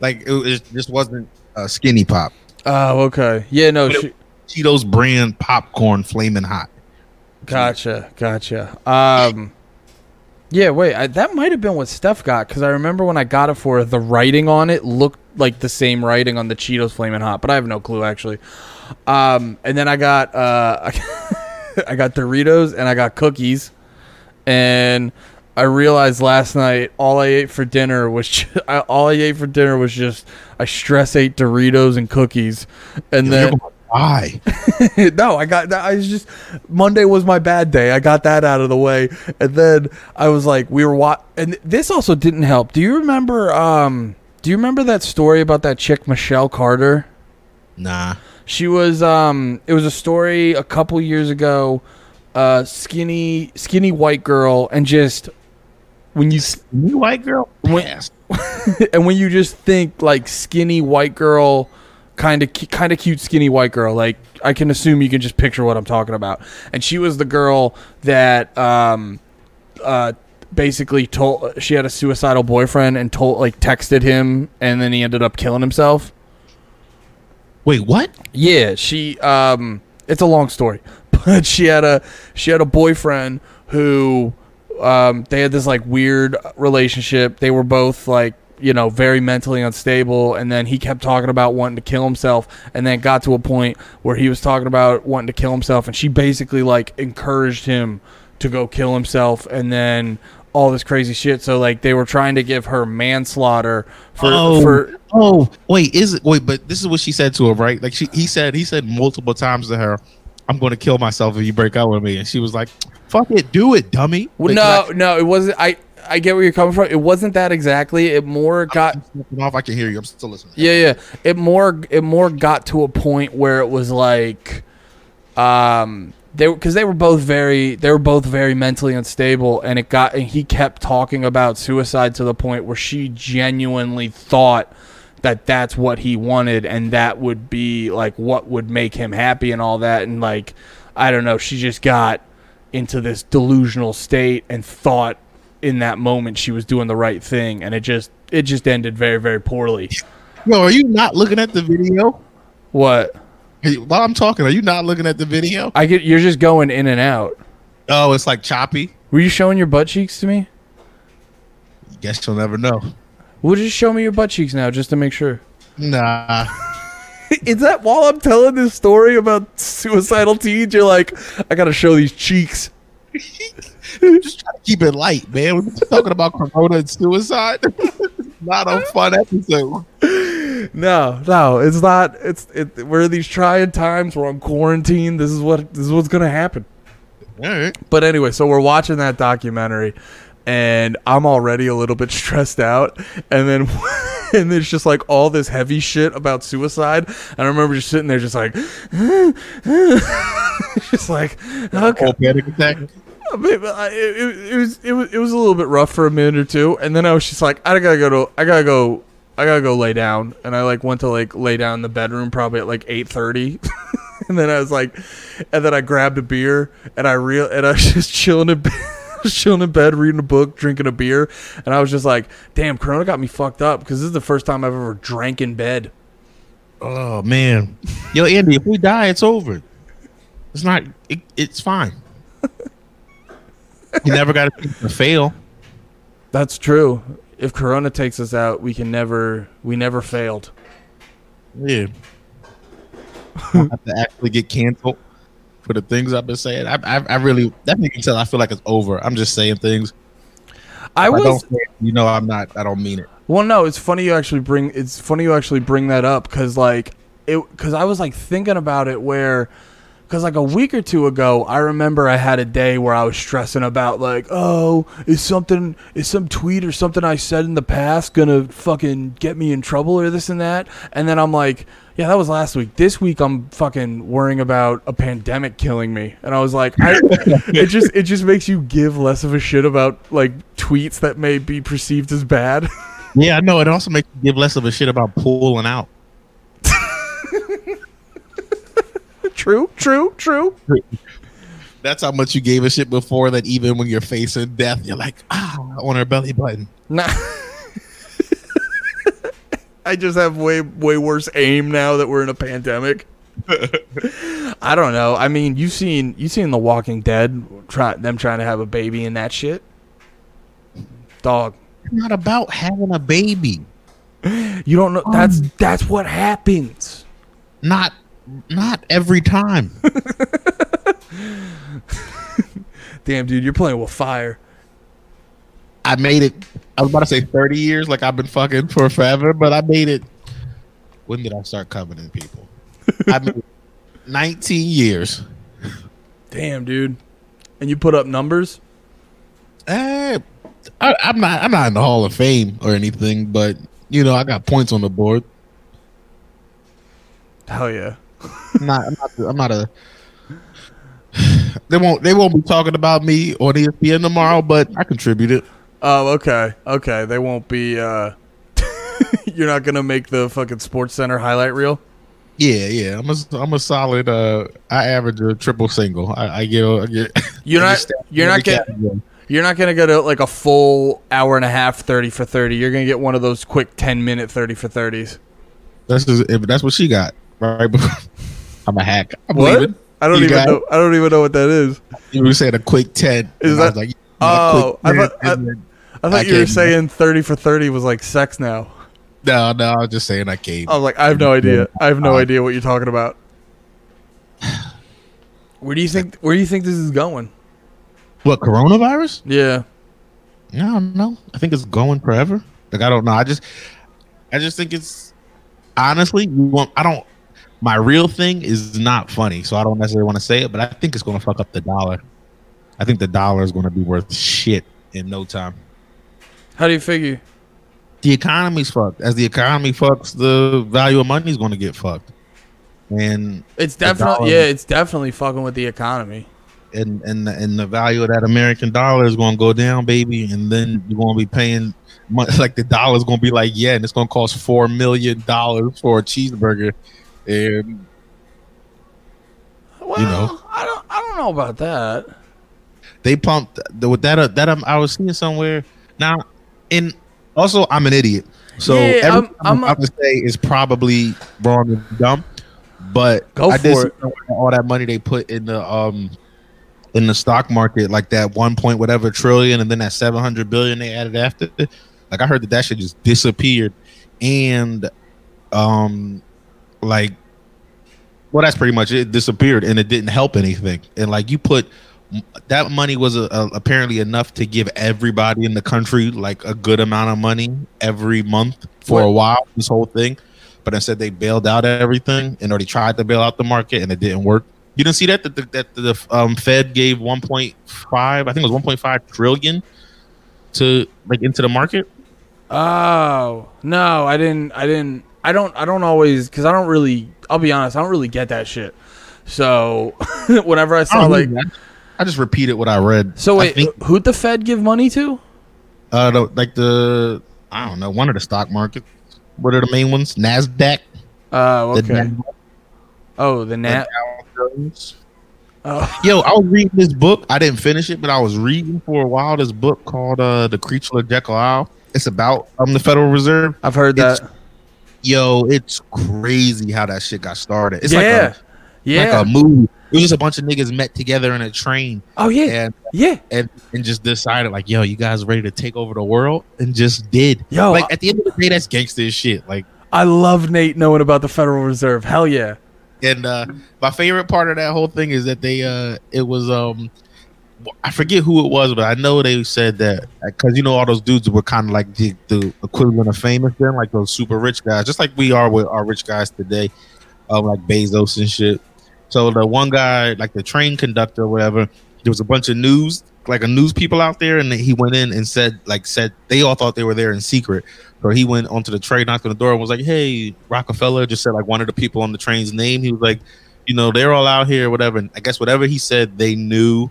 Like it, was- it just wasn't uh, skinny pop. Oh, okay. Yeah, no. She, Cheetos brand popcorn flaming hot. Gotcha, gotcha. Um, yeah, wait, I, that might have been what Steph got because I remember when I got it for her, the writing on it looked like the same writing on the Cheetos Flamin' Hot, but I have no clue actually. Um, and then I got uh, I got Doritos and I got cookies, and I realized last night all I ate for dinner was ju- I, all I ate for dinner was just I stress ate Doritos and cookies, and then gonna no, I got that. I was just Monday was my bad day. I got that out of the way, and then I was like, we were wa- and this also didn't help. Do you remember? Um, do you remember that story about that chick Michelle Carter? Nah. She was um, it was a story a couple years ago. Uh, skinny, skinny white girl, and just when you s- You white girl? When- and when you just think like skinny white girl kind of kind of cute skinny white girl like i can assume you can just picture what i'm talking about and she was the girl that um uh basically told she had a suicidal boyfriend and told like texted him and then he ended up killing himself Wait, what? yeah, she um it's a long story. But she had a she had a boyfriend who um they had this like weird relationship. They were both like, you know, very mentally unstable and then he kept talking about wanting to kill himself and then got to a point where he was talking about wanting to kill himself and she basically like encouraged him to go kill himself and then all this crazy shit. So like they were trying to give her manslaughter for oh, for oh, wait, is it? Wait, but this is what she said to him, right? Like she, he said, he said multiple times to her, "I'm going to kill myself if you break out with me," and she was like, "Fuck it, do it, dummy." Like, no, I- no, it wasn't. I I get where you're coming from. It wasn't that exactly. It more got off. I can hear you. I'm still listening. yeah, yeah. It more it more got to a point where it was like, um, they because they were both very they were both very mentally unstable, and it got and he kept talking about suicide to the point where she genuinely thought that that's what he wanted and that would be like what would make him happy and all that and like I don't know she just got into this delusional state and thought in that moment she was doing the right thing and it just it just ended very very poorly Yo, are you not looking at the video? what Hey, While I'm talking, are you not looking at the video? I get you're just going in and out Oh, it's like choppy. were you showing your butt cheeks to me Guess you'll never know. well just show me your butt cheeks now just to make sure Nah. is that while I'm telling this story about suicidal teens you're like I gotta show these cheeks Just try to keep it light, man. We're talking about corona and suicide. not a fun episode. No, no, it's not. It's it. We're in these trying times. We're on quarantine. This is what this is what's gonna happen. All right. But anyway, so we're watching that documentary, and I'm already a little bit stressed out. And then, and there's just like all this heavy shit about suicide. And I remember just sitting there, just like, just like, okay. Whole panic attack. I it, it was it was it was a little bit rough for a minute or two, and then I was just like, I gotta go to I gotta go I gotta go lay down, and I like went to like lay down in the bedroom probably at like eight thirty, and then I was like, and then I grabbed a beer and I real and I was just chilling in bed, chilling in bed, reading a book, drinking a beer, and I was just like, "Damn, Corona got me fucked up." Because this is the first time I've ever drank in bed. Oh man, yo Andy, if we die, it's over. It's not. It, it's fine. You never got to fail. That's true. If Corona takes us out, we can never. We never failed. Yeah. Hmm. I have to actually get canceled for the things I've been saying. I, I, I really that makes me tell. I feel like it's over. I'm just saying things. I If was. don't it, you know, I'm not. I don't mean it. Well, no, it's funny you actually bring. It's funny you actually bring that up because like it because I was like thinking about it where. Because like a week or two ago, I remember I had a day where I was stressing about like, oh, is something, is some tweet or something I said in the past gonna fucking get me in trouble or this and that? And then I'm like, yeah, that was last week. This week I'm fucking worrying about a pandemic killing me, and I was like, I, it just it just makes you give less of a shit about like tweets that may be perceived as bad. Yeah, I know. It also makes you give less of a shit about pulling out. True, true, true. That's how much you gave a shit before. That even when you're facing death, you're like, ah, on her belly button. Nah. I just have way way worse aim now that we're in a pandemic. I don't know. I mean, you've seen you've seen The Walking Dead try them trying to have a baby and that shit. Dog, It's not about having a baby. you don't know. That's that's what happens. Not, not every time. Damn, dude, you're playing with fire. I made it. I was about to say 30 years, like I've been fucking for forever, but I made it. When did I start coveting people? I made it 19 years. Damn, dude. And you put up numbers? Eh, I, I'm not. I'm not in the Hall of Fame or anything, but you know, I got points on the board. Hell yeah. I'm not. I'm not, I'm not a. They won't. They won't be talking about me on ESPN tomorrow, but I contributed. Oh, okay. Okay. They won't be uh You're not going to make the fucking Sports Center highlight reel? Yeah, yeah. I'm a. I'm a solid. Uh, I average a triple single. I, I get. I get You're I not you're not getting you're not going to get a, like a full hour and a half 30 for 30. You're going to get one of those quick 10 minute 30 for 30s. That's just, if that's what she got. Right. I'm a hack. I believe What? it. I don't You even got know I don't even know what that is. You were saying a quick ten. Is and I was that- like, Oh, quick I thought- I- I thought I you were saying 30 for 30 was like sex now. no, no. I was just saying I came. I was like I have no idea. I have no Uh, idea what you're talking about. Where do you think where do you think this is going? What coronavirus? Yeah. I don't know. I think it's going forever. Like I don't know. I just, I just think it's honestly. You want? I don't. My real thing is not funny, so I don't necessarily want to say it. But I think it's going to fuck up the dollar. I think the dollar is going to be worth shit in no time. How do you figure? The economy's fucked. As the economy fucks, the value of money is going to get fucked. And It's definitely dollar. yeah, it's definitely fucking with the economy. and and the, and the value of that American dollar is going to go down, baby. And then you're going to be paying like the dollar's going to be like yeah, and it's going to cost four million dollars for a cheeseburger, and Well, know. I don't I don't know about that. they pumped the, with that uh, that um, I was seeing somewhere now. And also, I'm an idiot, so Yeah, everything I'm- I'm, I'm about to say is probably wrong and dumb. But Go I for it. all that money they put in the um in the stock market, like that one point whatever trillion, and then that seven hundred billion they added after. it. Like I heard that that shit just disappeared, and um, like, well, that's pretty much it. it disappeared, and it didn't help anything. And like you put that money was uh uh apparently enough to give everybody in the country like a good amount of money every month for a while. This whole thing, but instead they bailed out everything and already tried to bail out the market, and it didn't work. You didn't see that that the, that the um, Fed gave 1.5, I think it was 1.5 trillion to like into the market. Oh no, I didn't. I didn't. I don't. I don't always because I don't really. I'll be honest. I don't really get that shit. So whenever I I, saw don't like. I just repeated what I read. so wait, think, who'd the Fed give money to? uh, the, like the I don't know one of the stock markets. What are the main ones? Nasdaq. Oh, The okay. Nasdaq, Oh, the Nat. Jones. Oh. Yo, I was reading this book. I didn't finish it, but I was reading for a while this book called uh The Creature of Jekyll Isle. It's about um the Federal Reserve. I've heard It's- that. Yo, it's crazy how that shit got started. It's yeah. like a yeah. like a movie. It was just a bunch of niggas met together in a train oh yeah. and yeah. and and just decided like, yo, you guys ready to take over the world? And just did. Yo, like at the end of the day, that's gangster shit. Like I love Nate knowing about the Federal Reserve. Hell yeah. and uh my favorite part of that whole thing is that they uh it was um I forget who it was, but I know they said that because you know all those dudes were kind of like the, the equivalent of famous then, like those super rich guys, just like we are with our rich guys today, um, like Bezos and shit. So the one guy, like the train conductor, or whatever, there was a bunch of news, like a news people out there, and he went in and said, like, said they all thought they were there in secret. So he went onto the train, knocked on the door, and was like, "Hey, Rockefeller," just said like one of the people on the train's name. He was like, "You know, they're all out here, whatever." And I guess whatever he said, they knew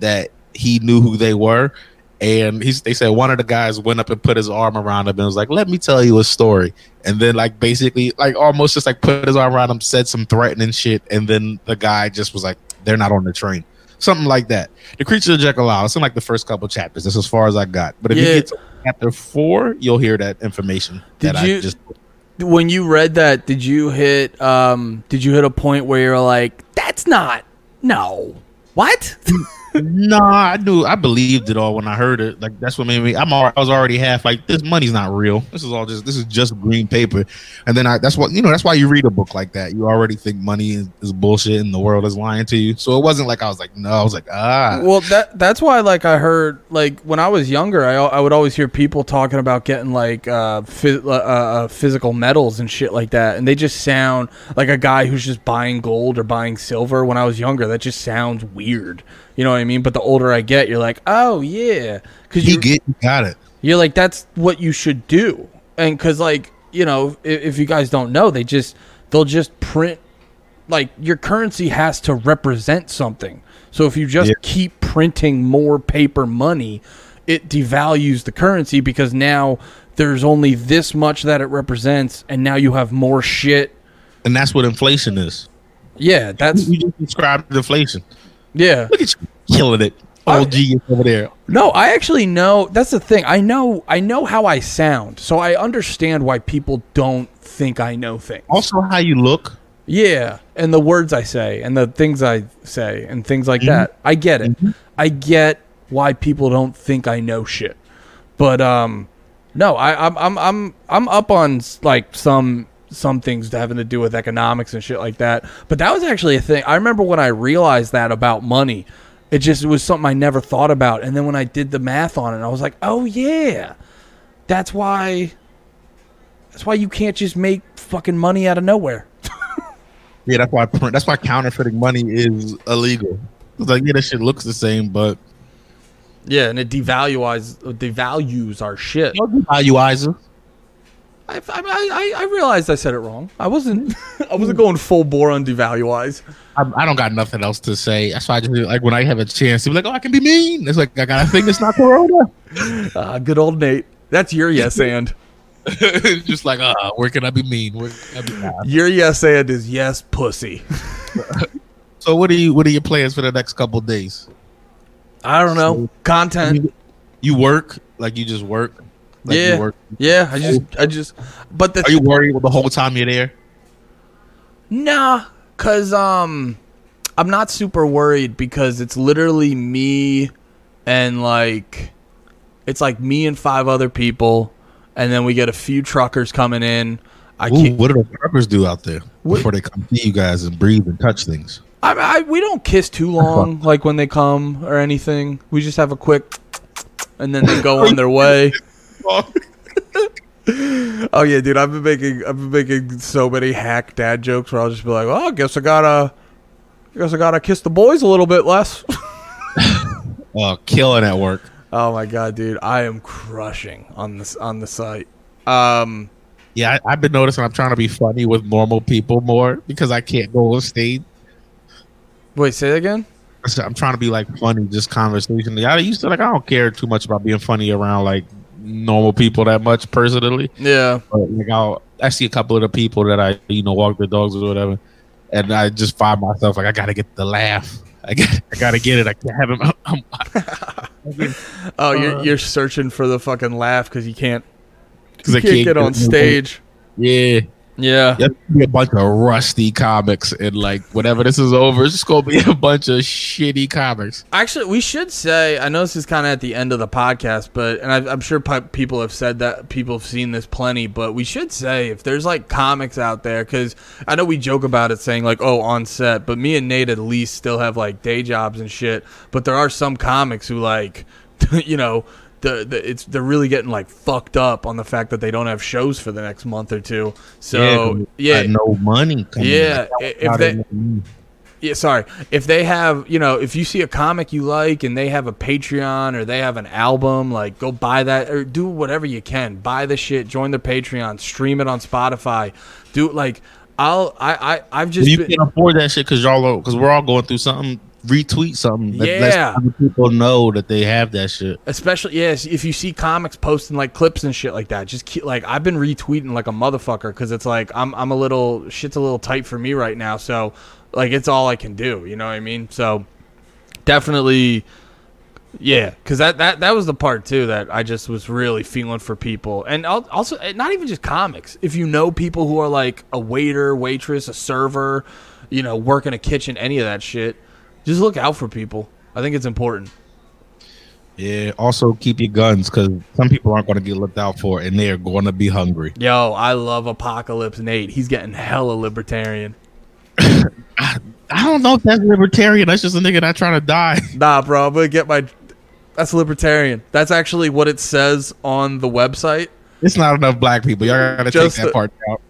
that he knew who they were. And he's, they said one of the guys went up and put his arm around him and was like, "Let me tell you a story." And then, like, basically, like, almost just like put his arm around him, said some threatening shit, and then the guy just was like, "They're not on the train." Something like that. The Creature of Jekyll Isle. It's in like the first couple chapters. That's as far as I got. But if Yeah. you get to chapter four, you'll hear that information. Did that you- I just When you read that, did you hit um did you hit a point where you're like, that's not no. What? no, I knew I believed it all when I heard it. Like that's what made me. I'm. al- I was already half like this money's not real. This is all just. This is just green paper. And then I. That's what you know. That's why you read a book like that. You already think money is, is bullshit and the world is lying to you. So it wasn't like I was like no. I was like ah. Well, that that's why like I heard like when I was younger, I I would always hear people talking about getting like uh, phys- uh, uh physical metals and shit like that, and they just sound like a guy who's just buying gold or buying silver. When I was younger, that just sounds weird. You know what I mean? But the older I get, you're like, oh yeah, because you get you got it. you're like that's what you should do and because like you know if, if you guys don't know they just they'll just print like your currency has to represent something so if you just Yeah. keep printing more paper money it devalues the currency because now there's only this much that it represents and now you have more shit And that's what inflation is. yeah that's You just described inflation. Yeah Look at you killing it. I- Old G over there. No, I actually know. That's the thing. I know. I know how I sound, so I understand why people don't think I know things. Also, how you look. Yeah, and the words I say, and the things I say, and things like that. I get it. I get why people don't think I know shit. But um, no, I, I'm I'm I'm I'm up on like some some things having to do with economics and shit like that. But that was actually a thing. I remember when I realized that about money. It just it was something I never thought about. And then when I did the math on it, I was like, oh yeah, that's why. That's why you can't just make fucking money out of nowhere. Yeah, that's why print. That's why counterfeiting money is illegal. It's like yeah, that shit looks the same, but Yeah, and it devalues devalues our shit. valueizer. I, I, I, I realized I said it wrong. I wasn't I wasn't going full bore on devaluize. I, I don't got nothing else to say. That's why I just like when I have a chance to be like, oh, I can be mean. It's like I got a thing that's not Corona. Uh, good old Nate. That's your yes and. Just like, uh, where can I be mean? Where I be? Your yes and is yes pussy. So what are you? What are your plans for the next couple days? I don't know. Content. You work like you just work. Like Yeah. Yeah, I just I just but the Are you worried the whole time you're there? Nah, cause um, I'm not super worried because it's literally me and like, it's like me and five other people, and then we get a few truckers coming in. I Ooh, can't. what do the truckers do out there What- before they come see you guys and breathe and touch things? I, I we don't kiss too long, like when they come or anything. We just have a quick, and then they go on their way. Oh yeah, dude, I've been making I've been making so many hack dad jokes where I'll just be like, "Oh, I guess I gotta, I guess I gotta kiss the boys a little bit less." Oh, killing at work. Oh my god, dude, I am crushing on this on the site. Um, Yeah, I, I've been noticing I'm trying to be funny with normal people more because I can't go on stage. wait, say that again. So I'm trying to be like funny, just conversationally. I used to like I don't care too much about being funny around like normal people that much personally. Yeah, But like I'll I see a couple of the people that I you know walk their dogs or whatever, and I just find myself like I gotta get the laugh. I got, I gotta get it. I can't have him. I'm, I'm, Oh, you're Uh, you're searching for the fucking laugh because you can't because you can't get on stage. Yeah, Yeah. Be a bunch of rusty comics, and like whenever this is over, it's just gonna be a bunch of shitty comics. Actually, we should say. I know this is kind of at the end of the podcast, but and I, I'm sure people have said that people have seen this plenty. But we should say if there's like comics out there, because I know we joke about it, saying like, "Oh, on set," but me and Nate at least still have like day jobs and shit. But there are some comics who like, you know. The, the, it's they're really getting like fucked up on the fact that they don't have shows for the next month or two. So yeah, Got no money. Coming Yeah, if they- yeah, sorry. If they have, you know, if you see a comic you like and they have a Patreon or they have an album, like go buy that or do whatever you can. Buy the shit, join their Patreon, stream it on Spotify. Do like I'll I I I've just you been, can afford that shit because y'all because we're all going through something. Retweet something. Yeah. people know that they have that shit. especially yes, if you see comics posting like clips and shit like that, just keep, like I've been retweeting like a motherfucker because it's like I'm I'm a little shit's a little tight for me right now, so like it's all I can do. You know what I mean? So definitely, yeah, because that that that was the part too that I just was really feeling for people, and also eh, not even just comics. If you know people who are like a waiter, waitress, a server, you know, work in a kitchen, any of that shit, just look out for people. I think it's important. Yeah. Also, keep your guns because some people aren't going to get looked out for, and they are going to be hungry. Yo, I love Apocalypse Nate. He's getting hella libertarian. I, I don't know if that's libertarian. That's just a nigga not trying to die. Nah, bro, I'm gonna get my. That's libertarian. That's actually what it says on the website. It's not enough black people. Y'all gotta Just take that part out.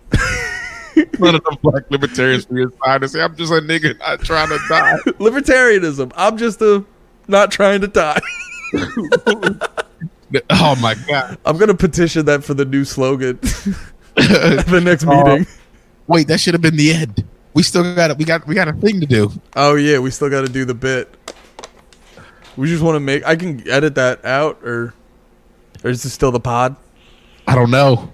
Not enough black libertarians for your side to say I'm just a nigga not trying to die. Libertarianism. I'm just a not trying to die. oh my god! I'm gonna petition that for the new slogan the next uh, meeting. Wait, that should have been the end. We still got it. We got we got a thing to do. Oh yeah, we still got to do the bit. We just want to make. I can edit that out, or or is this still the pod? I don't know.